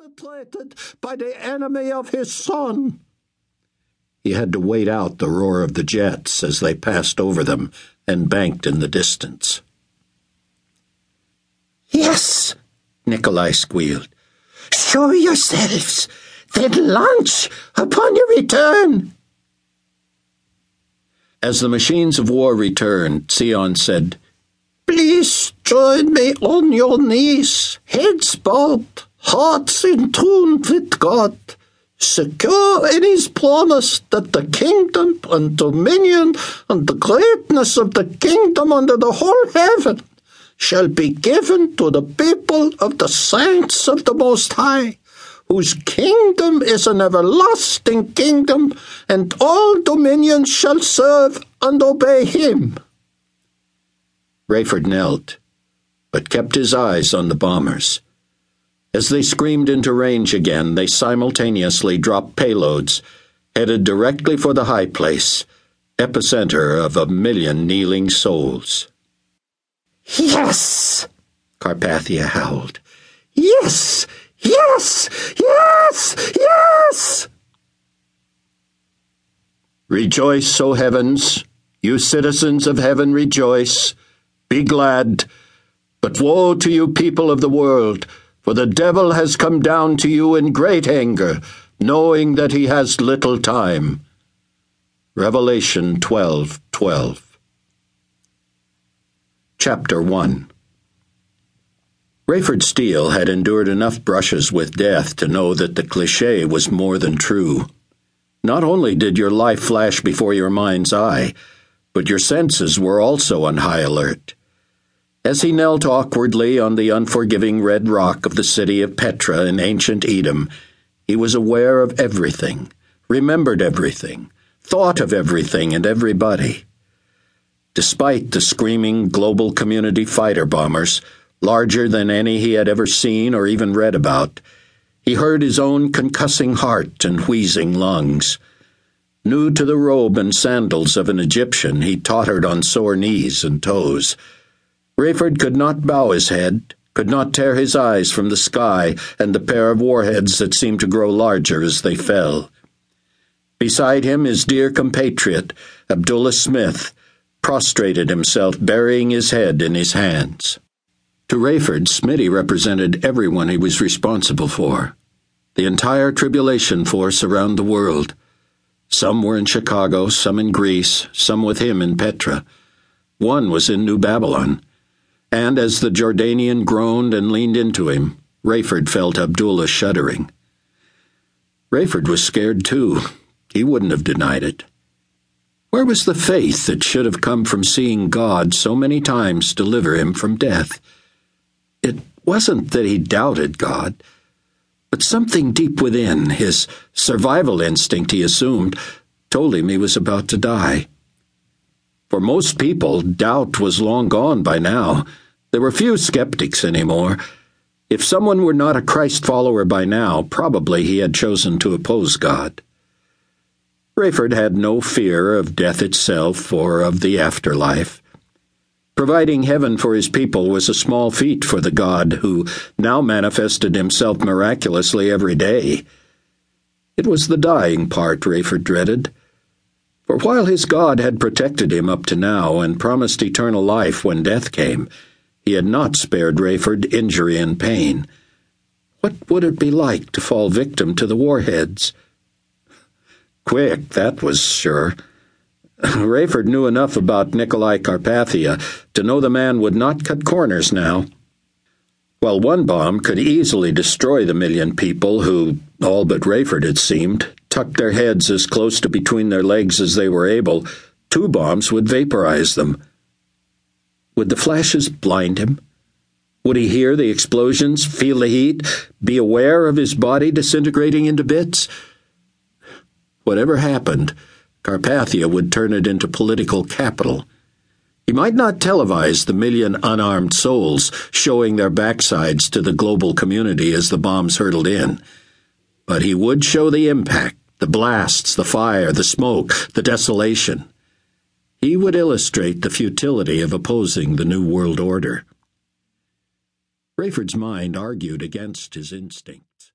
penetrated by the enemy of his son. He had to wait out the roar of the jets as they passed over them and banked in the distance. Yes, Nikolai squealed. Show yourselves, then launch upon your return. As the machines of war returned, Tsion said, Please join me on your knees, heads bowed hearts in tune with God, secure in his promise that the kingdom and dominion and the greatness of the kingdom under the whole heaven shall be given to the people of the saints of the Most High, whose kingdom is an everlasting kingdom, and all dominions shall serve and obey him. Rayford knelt, but kept his eyes on the bombers. As they screamed into range again, they simultaneously dropped payloads, headed directly for the high place, epicenter of a million kneeling souls. Yes! Carpathia howled. Yes! Yes! Yes! Yes! Rejoice, O heavens! You citizens of heaven, rejoice! Be glad! But woe to you, people of the world! For the devil has come down to you in great anger, knowing that he has little time. Revelation 12 12. Chapter 1 Rayford Steele had endured enough brushes with death to know that the cliche was more than true. Not only did your life flash before your mind's eye, but your senses were also on high alert. As he knelt awkwardly on the unforgiving red rock of the city of Petra in ancient Edom, he was aware of everything, remembered everything, thought of everything and everybody. Despite the screaming global community fighter bombers, larger than any he had ever seen or even read about, he heard his own concussing heart and wheezing lungs. New to the robe and sandals of an Egyptian, he tottered on sore knees and toes. Rayford could not bow his head, could not tear his eyes from the sky and the pair of warheads that seemed to grow larger as they fell. Beside him, his dear compatriot, Abdullah Smith, prostrated himself, burying his head in his hands. To Rayford, Smitty represented everyone he was responsible for. The entire tribulation force around the world. Some were in Chicago, some in Greece, some with him in Petra. One was in New Babylon and as the Jordanian groaned and leaned into him, Rayford felt Abdullah shuddering. Rayford was scared too. He wouldn't have denied it. Where was the faith that should have come from seeing God so many times deliver him from death? It wasn't that he doubted God, but something deep within, his survival instinct, he assumed, told him he was about to die. For most people, doubt was long gone by now. There were few skeptics anymore. If someone were not a Christ follower by now, probably he had chosen to oppose God. Rayford had no fear of death itself or of the afterlife. Providing heaven for his people was a small feat for the God who now manifested himself miraculously every day. It was the dying part Rayford dreaded. For while his God had protected him up to now and promised eternal life when death came, he had not spared Rayford injury and pain. What would it be like to fall victim to the warheads? Quick, that was sure. Rayford knew enough about Nikolai Carpathia to know the man would not cut corners now. While one bomb could easily destroy the million people who, all but Rayford it seemed, tucked their heads as close to between their legs as they were able, two bombs would vaporize them. Would the flashes blind him? Would he hear the explosions, feel the heat, be aware of his body disintegrating into bits? Whatever happened, Carpathia would turn it into political capital. He might not televise the million unarmed souls showing their backsides to the global community as the bombs hurtled in, but he would show the impact the blasts, the fire, the smoke, the desolation. He would illustrate the futility of opposing the New World Order. Rayford's mind argued against his instinct.